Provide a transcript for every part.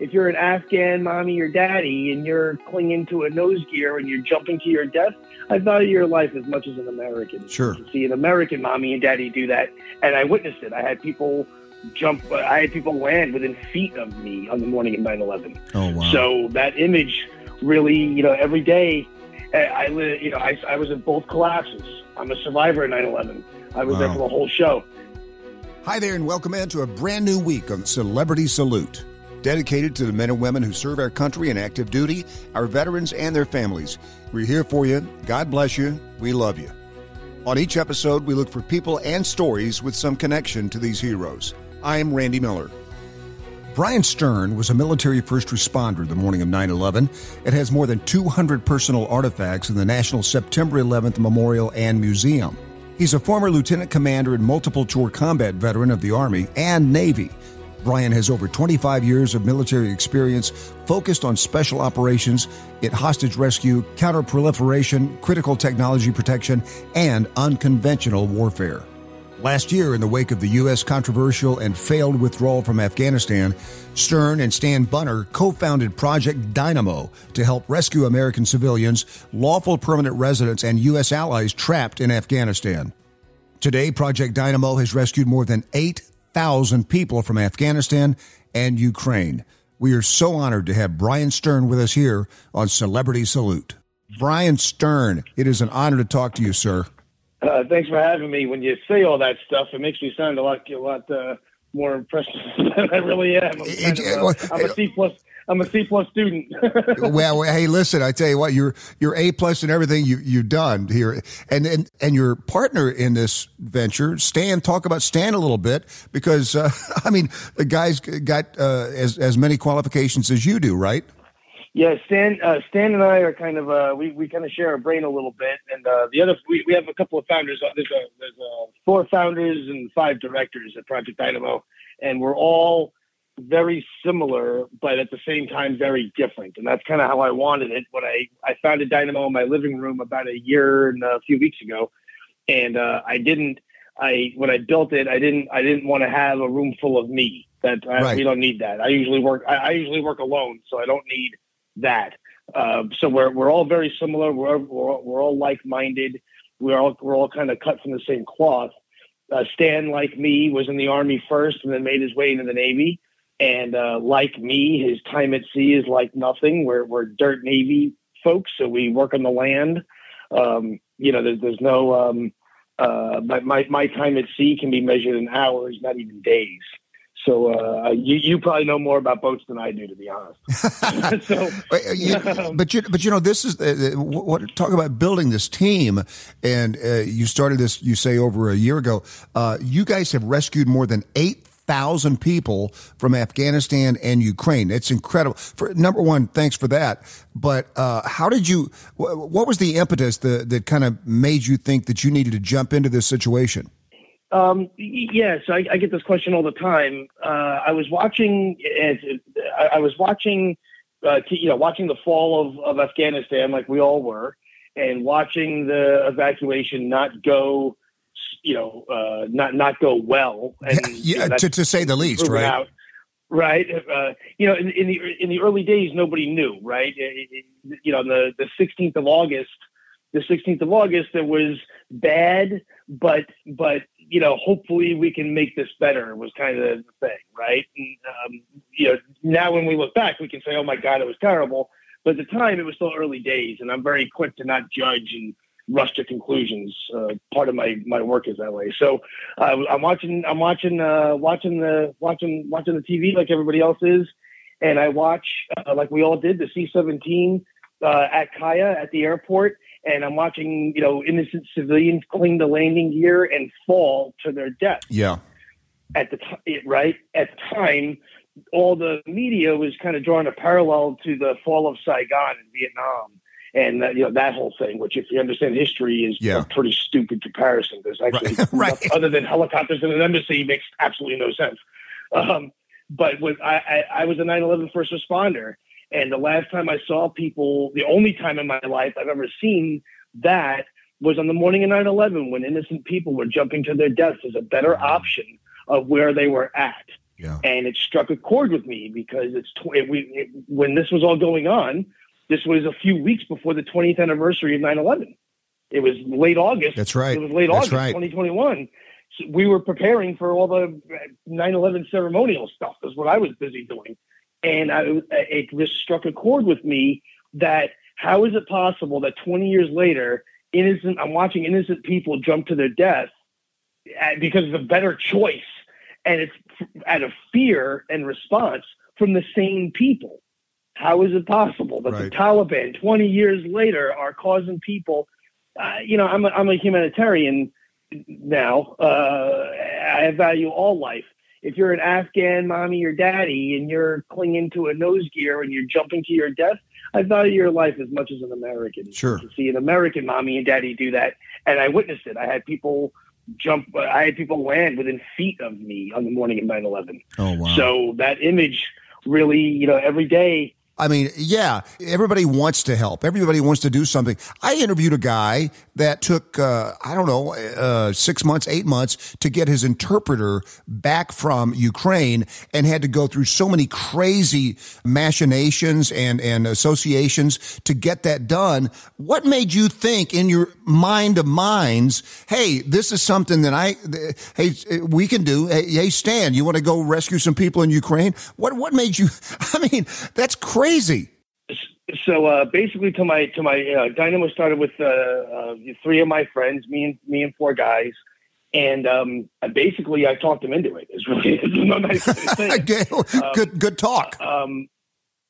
if you're an Afghan mommy or daddy and you're clinging to a nose gear and you're jumping to your death, I value your life as much as an American. Sure. To see an American mommy and daddy do that, and I witnessed it. I had people jump. I had people land within feet of me on the morning of 9/11. Oh wow. So that image really, you know, every day, I, I li- you know, I, I was in both collapses. I'm a survivor of 9/11. I was there for the whole show. Hi there, and welcome into a brand new week of Celebrity Salute, dedicated to the men and women who serve our country in active duty, our veterans, and their families. We're here for you. God bless you. We love you. On each episode, we look for people and stories with some connection to these heroes. I'm Randy Miller. Bryan Stern was a military first responder the morning of 9 11. It has more than 200 personal artifacts in the National September 11th Memorial and Museum. He's a former lieutenant commander and multiple tour combat veteran of the Army and Navy. Bryan has over 25 years of military experience focused on special operations, in hostage rescue, counterproliferation, critical technology protection, and unconventional warfare. Last year, in the wake of the U.S. controversial and failed withdrawal from Afghanistan, Stern and Stan Bunner co founded Project Dynamo to help rescue American civilians, lawful permanent residents, and U.S. allies trapped in Afghanistan. Today, Project Dynamo has rescued more than 8,000 people from Afghanistan and Ukraine. We are so honored to have Bryan Stern with us here on Celebrity Salute. Bryan Stern, it is an honor to talk to you, sir. Uh, thanks for having me. When you say all that stuff, it makes me sound a lot, a lot uh, more impressive than I really am. I'm, of a, I'm a C plus. I'm a C plus student. well, hey, listen, I tell you what, you're you're A plus in everything you you've done here, and and and your partner in this venture, Stan. Talk about Stan a little bit because uh, I mean the guy's got uh, as as many qualifications as you do, right? Yeah, Stan. Uh, Stan and I are kind of uh, we we kind of share our brain a little bit, and uh, the other we, we have a couple of founders. Uh, There's a there's a four founders and five directors at Project Dynamo, and we're all very similar, but at the same time very different. And that's kind of how I wanted it when I, I founded Dynamo in my living room about a year and a few weeks ago. And uh, I didn't, I when I built it, I didn't, I didn't want to have a room full of me. That I, Right. we don't need that. I usually work, I, I usually work alone, so I don't need that. Uh, so we're we're all very similar. We're we're, we're all like minded. We're all we're all kind of cut from the same cloth. Uh, Stan, like me, was in the army first and then made his way into the Navy. And uh, like me, his time at sea is like nothing. We're we're dirt Navy folks, so we work on the land. Um, you know, there's there's no um, uh, my, my my time at sea can be measured in hours, not even days. So uh, you you probably know more about boats than I do, to be honest. so But uh, you, but you, but you know, this is uh, uh, what talk about building this team, and uh, you started this. You say over a year ago. Uh, you guys have rescued more than eight thousand people from Afghanistan and Ukraine. It's incredible. For number one, thanks for that. But uh, how did you? wh- What was the impetus that that kind of made you think that you needed to jump into this situation? Um, yes, I, I get this question all the time. Uh, I was watching, I, I was watching, uh, you know, watching the fall of, of Afghanistan, like we all were, and watching the evacuation not go, you know, uh, not not go well. And, you know, to, to say the least, right? out. Right. Uh, you know, in, in the in the early days, nobody knew. Right. It- it- you know, the the 16th of August, the 16th of August, it was bad, but but you know, hopefully we can make this better. Was kind of the thing, right? And, um, you know, now when we look back, we can say, oh my God, it was terrible. But at the time, it was still early days, and I'm very quick to not judge and rush to conclusions. Uh, part of my my work is that way. So uh, I'm watching I'm watching uh, watching the watching watching the TV like everybody else is, and I watch uh, like we all did the C-17 uh, at HKIA at the airport, and I'm watching you know innocent civilians cling the landing gear and fall to their death Yeah. at the time, right at the time. All the media was kind of drawing a parallel to the fall of Saigon in Vietnam, and uh, you know that whole thing. Which, if you understand history, is Yeah. a pretty stupid comparison. There's actually Right. nothing other than helicopters in an embassy makes absolutely no sense. Um, but with I, I, I was a 9/11 first responder, and the last time I saw people, the only time in my life I've ever seen that was on the morning of 9/11 when innocent people were jumping to their deaths as a better mm-hmm. option of where they were at. Yeah. And it struck a chord with me because it's tw- it, we, it, when this was all going on, this was a few weeks before the 20th anniversary of 9 11. It was late August. That's right. It was late That's August right. 2021. So we were preparing for all the 9 11 ceremonial stuff. That's what I was busy doing. And I, it just struck a chord with me that how is it possible that 20 years later, innocent, I'm watching innocent people jump to their death uh, because of a better choice. And it's out of fear and response from the same people. How is it possible that Right. the Taliban, 20 years later, are causing people? Uh, you know, I'm a, I'm a humanitarian now. Uh, I value all life. If you're an Afghan mommy or daddy and you're clinging to a nose gear and you're jumping to your death, I value your life as much as an American. Sure. To see an American mommy and daddy do that, and I witnessed it. I had people jump. Uh, I had people land within feet of me on the morning of 9/11. Oh wow. So that image really, you know, every day. I mean, yeah, everybody wants to help. Everybody wants to do something. I interviewed a guy that took, uh, I don't know, uh, six months, eight months to get his interpreter back from Ukraine and had to go through so many crazy machinations and, and associations to get that done. What made you think in your mind of minds, hey, this is something that I, hey, we can do. Hey, Stan, you want to go rescue some people in Ukraine? What, what made you, I mean, that's crazy. So uh, basically, to my to my uh, Dynamo started with uh, uh, three of my friends, me and me and four guys, and um, basically I talked them into it. It's really it's not nice way to say it. good, good, good talk. um,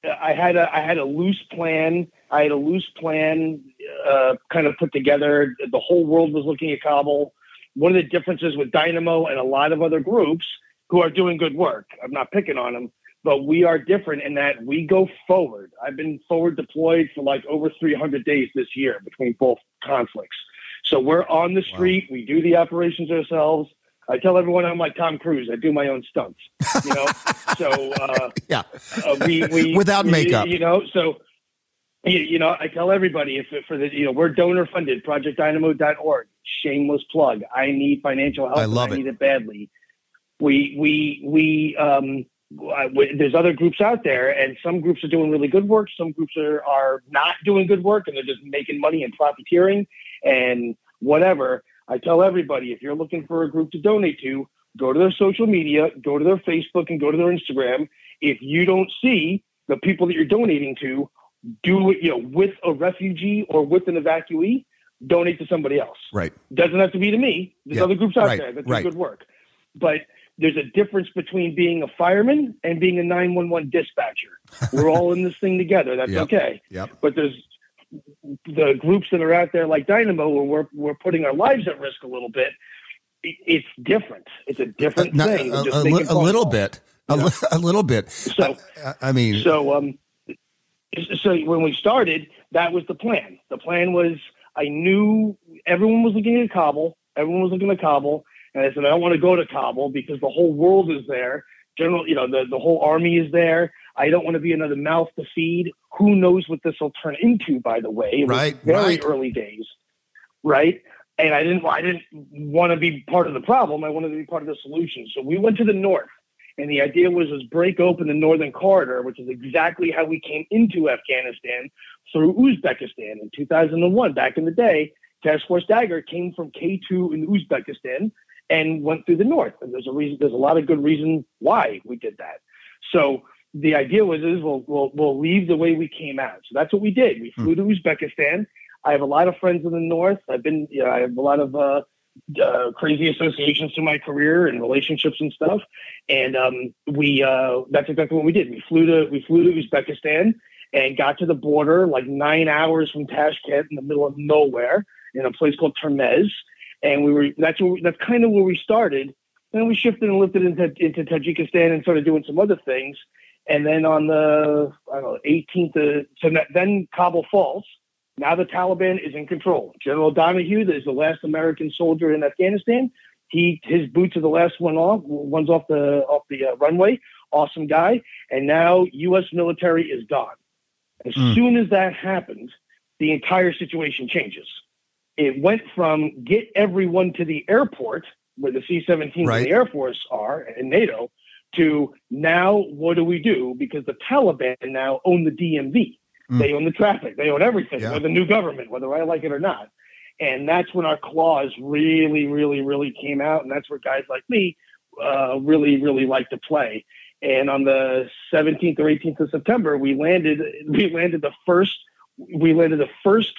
I had a I had a loose plan. I had a loose plan, uh, kind of put together. The whole world was looking at Kabul. One of the differences with Dynamo and a lot of other groups who are doing good work. I'm not picking on them, but we are different in that we go forward. I've been forward deployed for like over 300 days this year between both conflicts. So we're on the street. We do the operations ourselves. I tell everyone I'm like Tom Cruise. I do my own stunts. You know, so. Uh, Yeah, uh, we, we Without makeup. You know, so you, you know, I tell everybody if for the you know we're donor funded, projectdynamo.org. Shameless plug. I need financial help. I love I it. need it badly. We we we um. I- w- There's other groups out there, and some groups are doing really good work. Some groups are, are not doing good work, and they're just making money and profiteering and whatever. I tell everybody if you're looking for a group to donate to, go to their social media, go to their Facebook, and go to their Instagram. If you don't see the people that you're donating to, do it, you know, with a refugee or with an evacuee, donate to somebody else. right. Doesn't have to be to me. There's Yeah, other groups out right, there that do right. good work. But there's a difference between being a fireman and being a 911 dispatcher. We're all in this thing together. That's Yep. okay. Yep. But there's the groups that are out there like Dynamo where we're, we're putting our lives at risk a little bit. It- It's different. It's a different Not- thing. a, just a, li- a little calls. bit. A, li- a little bit. So- I, I mean, So, um, so when we started, that was the plan. The plan was I knew everyone was looking at Kabul. Everyone was looking at Kabul, and I said I don't want to go to Kabul because the whole world is there. General, you know, the the whole army is there. I don't want to be another mouth to feed. Who knows what this will turn into? By the way, it Right, very right. early days, right? And I didn't, I didn't want to be part of the problem. I wanted to be part of the solution. So we went to the north. And the idea was was break open the northern corridor, which is exactly how we came into Afghanistan through Uzbekistan in 2001. Back in the day, Task Force Dagger came from K2 in Uzbekistan and went through the north. And there's a reason. There's a lot of good reason why we did that. So the idea was is we'll we'll, we'll leave the way we came out. So that's what we did. We flew to Uzbekistan. I have a lot of friends in the north. I've been, you know, I have a lot of uh, uh, crazy associations to my career and relationships and stuff. And um, we uh, that's exactly what we did. We flew to we flew to Uzbekistan and got to the border like nine hours from Tashkent in the middle of nowhere in a place called Termez. And we were that's where that's kind of where we started. Then we shifted and lifted into into Tajikistan and started doing some other things. And then on the I don't know 18th, of, so then Kabul falls. Now the Taliban is in control. General Donahue, that is the last American soldier in Afghanistan, he his boots are the last one off, one's off the off the uh, runway. Awesome guy, and now U.S. military is gone. As Mm. soon as that happens, the entire situation changes. It went from get everyone to the airport where the C-17s Right. and the Air Force are and NATO to now what do we do? Because the Taliban now own the DMV. Mm. They own the traffic. They own everything. Yeah. We're the new government, whether I like it or not. And that's when our claws really, really, really came out. And that's where guys like me uh, really, really like to play. And on the 17th or 18th of September, we landed. We landed the first. We landed the first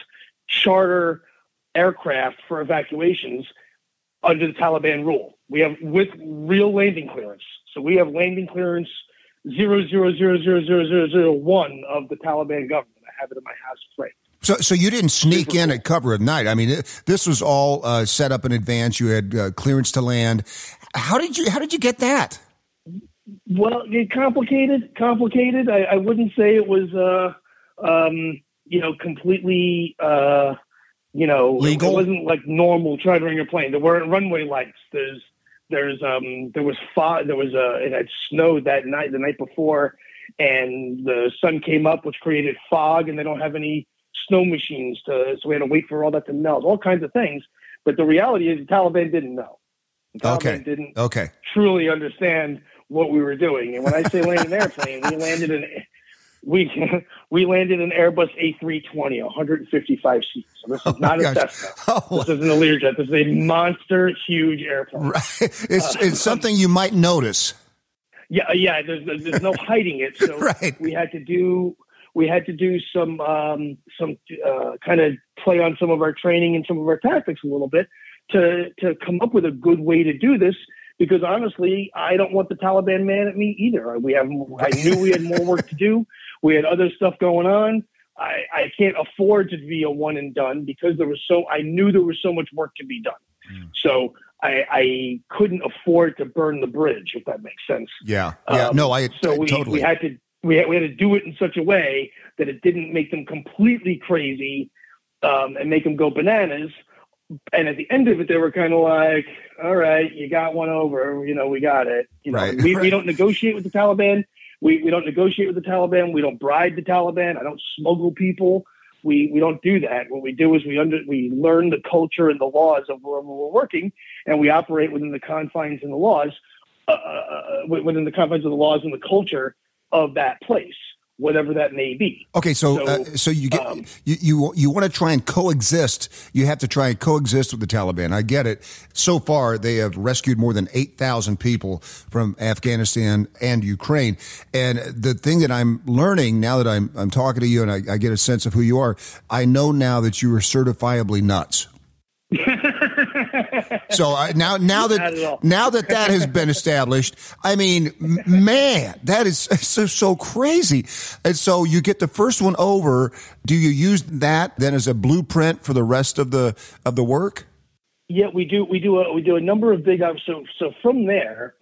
charter aircraft for evacuations under the Taliban rule. We have with real landing clearance. So we have landing clearance zero zero zero zero zero zero zero one of the Taliban government. I have it in my house framed. So, so you didn't sneak in at cover of night. I mean, this was all uh, set up in advance. You had uh, clearance to land. How did you? How did you get that? Well, it complicated, complicated. I, I wouldn't say it was, uh, um, you know, completely, uh, you know, legal. It wasn't like normal chartering a plane. There weren't runway lights. There's, there's, um, there was fog. There was a. It had snowed that night, the night before, and the sun came up, which created fog, and they don't have any snow machines to, so we had to wait for all that to melt, all kinds of things. But the reality is the Taliban didn't know. The Taliban okay. didn't okay. truly understand what we were doing. And when I say land an airplane, we landed in we we landed an Airbus A320, 155 seats. So this is oh not a Cessna. Oh. This isn't a Learjet. This is a monster, huge airplane. Right. It's uh, it's something you might notice. Yeah, yeah. There's there's no hiding it. So right. we had to do we had to do some um, some uh, kind of play on some of our training and some of our tactics a little bit to to come up with a good way to do this. Because honestly, I don't want the Taliban man at me either. We have I knew we had more work to do. We had other stuff going on. I, I can't afford to be a one and done because there was so I knew there was so much work to be done. Mm. So I, I, couldn't afford to burn the bridge, if that makes sense. Yeah, yeah. Um, no, I so I, we, totally. we had to we had, we had to do it in such a way that it didn't make them completely crazy um, and make them go bananas. And at the end of it, they were kind of like, "All right, you got one over. You know, we got it. You know, right. we, we don't negotiate with the Taliban. We we don't negotiate with the Taliban. We don't bribe the Taliban. I don't smuggle people. We we don't do that. What we do is we under we learn the culture and the laws of wherever we're working, and we operate within the confines and the laws, uh, uh, uh within the confines of the laws and the culture of that place whatever that may be. Okay, so so, uh, so you get um, you you, you want to try and coexist. You have to try and coexist with the Taliban. I get it. So far, they have rescued more than eight thousand people from Afghanistan and Ukraine. And the thing that I'm learning now that I'm I'm talking to you and I, I get a sense of who you are, I know now that you are certifiably nuts. so I, now, now that now that that has been established, I mean, man, that is so so crazy. And so you get the first one over. Do you use that then as a blueprint for the rest of the of the work? Yeah, we do. We do. A, we do a number of big. So so from there,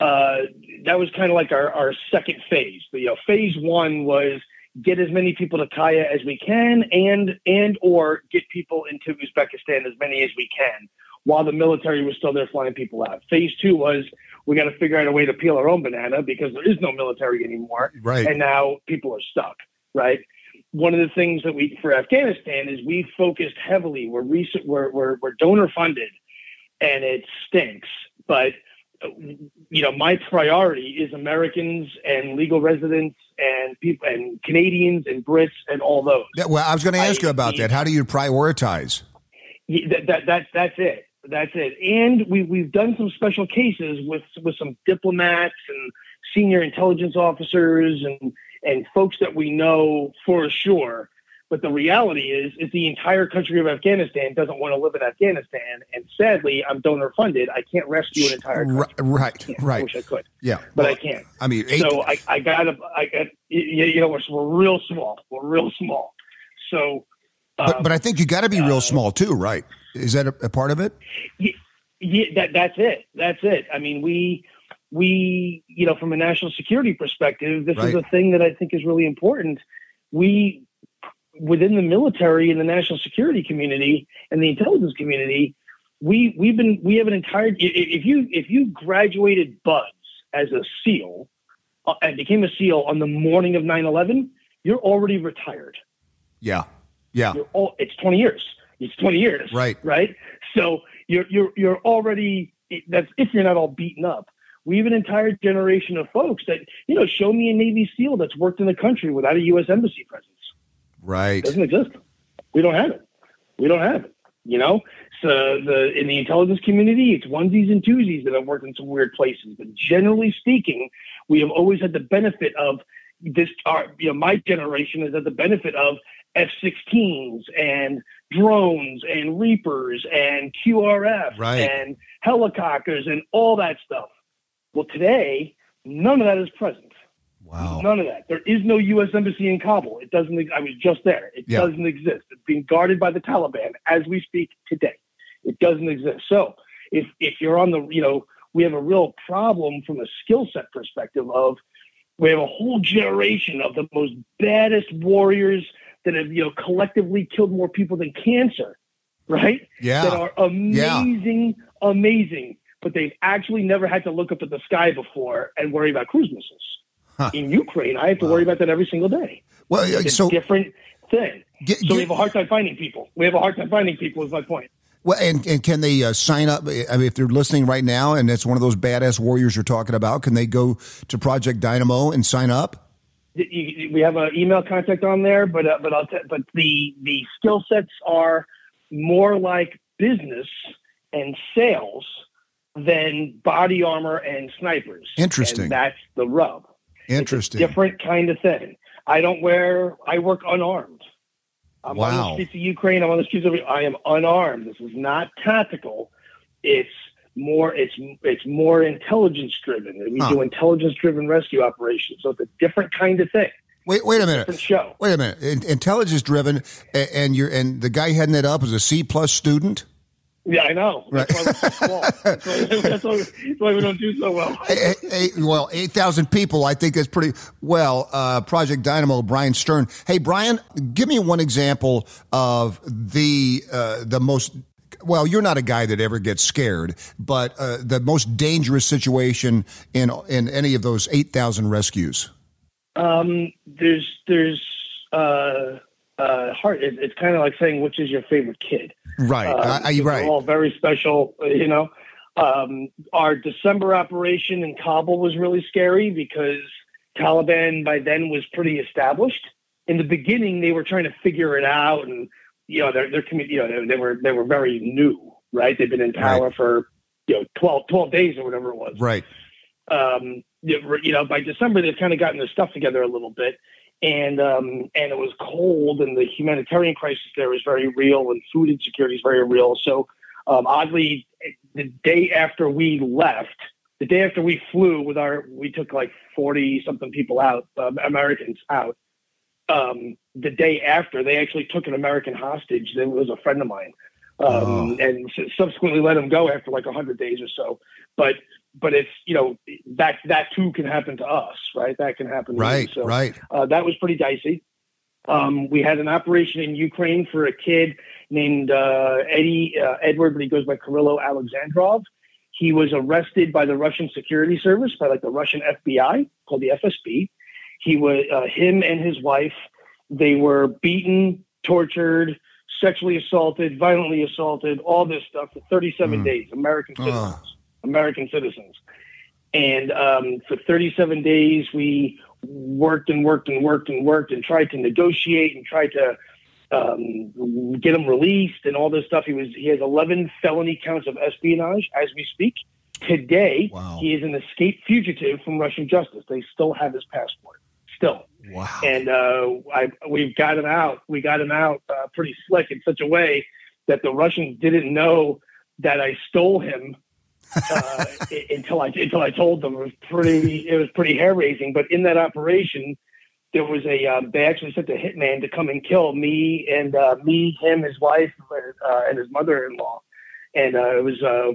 uh, that was kind of like our our second phase. But, you know, phase one was get as many people to HKIA as we can and and or get people into Uzbekistan as many as we can while the military was still there flying people out. Phase two was we got to figure out a way to peel our own banana because there is no military anymore. Right. And now people are stuck, right? One of the things that we for Afghanistan is we focused heavily. We're recent we're we're, we're donor funded and it stinks, but you know, my priority is Americans and legal residents and people and Canadians and Brits and all those. Yeah, well, I was going to ask I, you about that. How do you prioritize? That, that, that, that's it. That's it. And we, we've done some special cases with, with some diplomats and senior intelligence officers and, and folks that we know for sure but the reality is, is the entire country of Afghanistan doesn't want to live in Afghanistan, and sadly, I'm donor funded. I can't rescue an entire country. Right, I right. I wish I could. Yeah, but well, I can't. I mean, eight... so I, I got to. I got. You know, we're, we're real small. We're real small. So, um, but, but I think you got to be real uh, small too, right? Is that a, a part of it? Yeah, yeah, that that's it. That's it. I mean, we we you know, from a national security perspective, this right. is a thing that I think is really important. We within the military and the national security community and the intelligence community, we we've been we have an entire if you if you graduated BUD/S as a SEAL uh, and became a SEAL on the morning of 9/11, you're already retired. Yeah, yeah. All, it's 20 years. It's 20 years. Right. Right. So you're you're you're already that's if you're not all beaten up. We have an entire generation of folks that, you know, show me a Navy SEAL that's worked in the country without a U.S. embassy presence. Right. It doesn't exist. We don't have it. We don't have it. You know, so the in the intelligence community, it's onesies and twosies that have worked in some weird places. But generally speaking, we have always had the benefit of this. Our, you know, my generation has had the benefit of F-16s and drones and Reapers and QRF Right. and helicopters and all that stuff. Well, today, none of that is present. Wow. None of that. There is no U.S. embassy in Kabul. It doesn't. I was just there. It Yeah. doesn't exist. It's being guarded by the Taliban as we speak today. It doesn't exist. So if if you're on the, you know, we have a real problem from a skill set perspective of we have a whole generation of the most baddest warriors that have you know collectively killed more people than cancer, right? Yeah. That are amazing, amazing, but they've actually never had to look up at the sky before and worry about cruise missiles. Huh. In Ukraine, I have to worry about that every single day. Well, It's so a different thing. Get- so get- we have a hard time finding people. We have a hard time finding people. Is my point. well, and, and can they uh, sign up? I mean, if they're listening right now, and it's one of those badass warriors you're talking about, can they go to Project Dynamo and sign up? We have an email contact on there, but uh, but I'll t- but the the skill sets are more like business and sales than body armor and snipers. Interesting. And that's the rub. Interesting. different kind of thing. I don't wear. I work unarmed. I'm on the streets of Ukraine. I'm on the streets of. I am unarmed. This is not tactical. It's more. It's it's more intelligence driven. We Huh. do intelligence driven rescue operations. So it's a different kind of thing. Wait, wait a minute. Show. Wait a minute. In- Intelligence driven, a- and you're and the guy heading it up is a C plus student. Yeah, I know. That's why we're so small. That's why, that's, why, that's why we don't do so well. Eh, eh, well, eight thousand people. I think that's pretty well. Uh, Project Dynamo, Bryan Stern. Hey, Bryan, give me one example of the uh, the most. Well, you're not a guy that ever gets scared, but uh, the most dangerous situation in in any of those eight thousand rescues. Um, there's there's uh uh hard. It, it's kind of like saying which is your favorite kid. Right. I, I, right. all very special, uh, you know. Um, our December operation in Kabul was really scary because Taliban by then was pretty established. In the beginning, they were trying to figure it out, and you know, their commu- you know they, they were they were very new, right? They've been in power for you know 12, 12 days or whatever it was Right. um, you you know, by December they've kind of gotten their stuff together a little bit, and um, and it was cold, and the humanitarian crisis there is very real, and food insecurity is very real. So, um, oddly, the day after we left, the day after we flew with our, we took like forty something people out, um, Americans out. Um, the day after, they actually took an American hostage. That was a friend of mine, um, Oh. and subsequently let him go after like hundred days or so. But but it's you know that that too can happen to us, right? That can happen. Right. So Right. uh, that was pretty dicey. Um, we had an operation in Ukraine for a kid named uh, Eddie uh, Edward, but he goes by Kirillo Alexandrov. He was arrested by the Russian security service, by like the Russian FBI, called the FSB. He was uh, him and his wife. They were beaten, tortured, sexually assaulted, violently assaulted, all this stuff for 37 Mm. days. American citizens. American citizens. And um, for 37 days, we worked and worked and worked and worked and tried to negotiate and tried to um, get him released and all this stuff. He was he has 11 felony counts of espionage as we speak. Today, Wow. he is an escaped fugitive from Russian justice. They still have his passport, still Wow. and uh, I, we've got him out. We got him out uh, pretty slick in such a way that the Russians didn't know that I stole him uh, until I until I told them. It was pretty it was pretty hair raising. But in that operation, there was a um, they actually sent a hitman to come and kill me and uh, me, him, his wife, uh, and his mother-in-law, and uh, it was uh,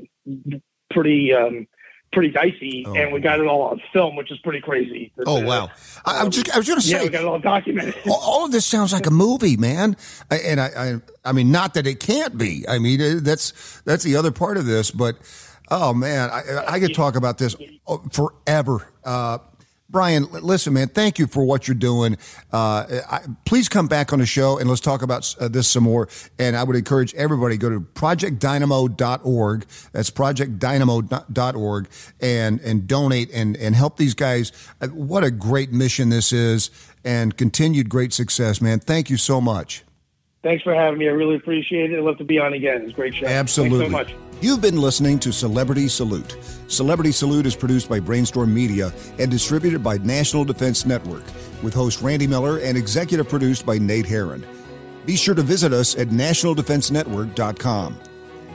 pretty. Um, Pretty dicey, Oh. and we got it all on film, which is pretty crazy. Oh Uh, wow! I, was just I was going to yeah, say we got it all documented. all, all of this sounds like a movie, man. And I, I, I mean, not that it can't be. I mean, that's that's the other part of this. But oh man, I, I could talk about this forever. Uh, Bryan, listen, man, thank you for what you're doing. Uh, I, please come back on the show and let's talk about uh, this some more. And I would encourage everybody go to projectdynamo.org. That's projectdynamo.org and, and donate and, and help these guys. Uh, what a great mission this is and continued great success, man. Thank you so much. Thanks for having me. I really appreciate it. I'd love to be on again. It's a great show. Absolutely. Thanks so much. You've been listening to Celebrity Salute. Celebrity Salute is produced by Brainstorm Media and distributed by National Defense Network, with host Randy Miller and executive produced by Nate Herron. Be sure to visit us at nationaldefensenetwork.com.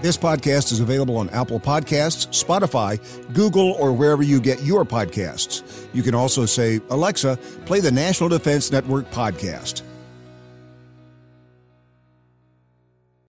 This podcast is available on Apple Podcasts, Spotify, Google, or wherever you get your podcasts. You can also say, Alexa, play the National Defense Network podcast.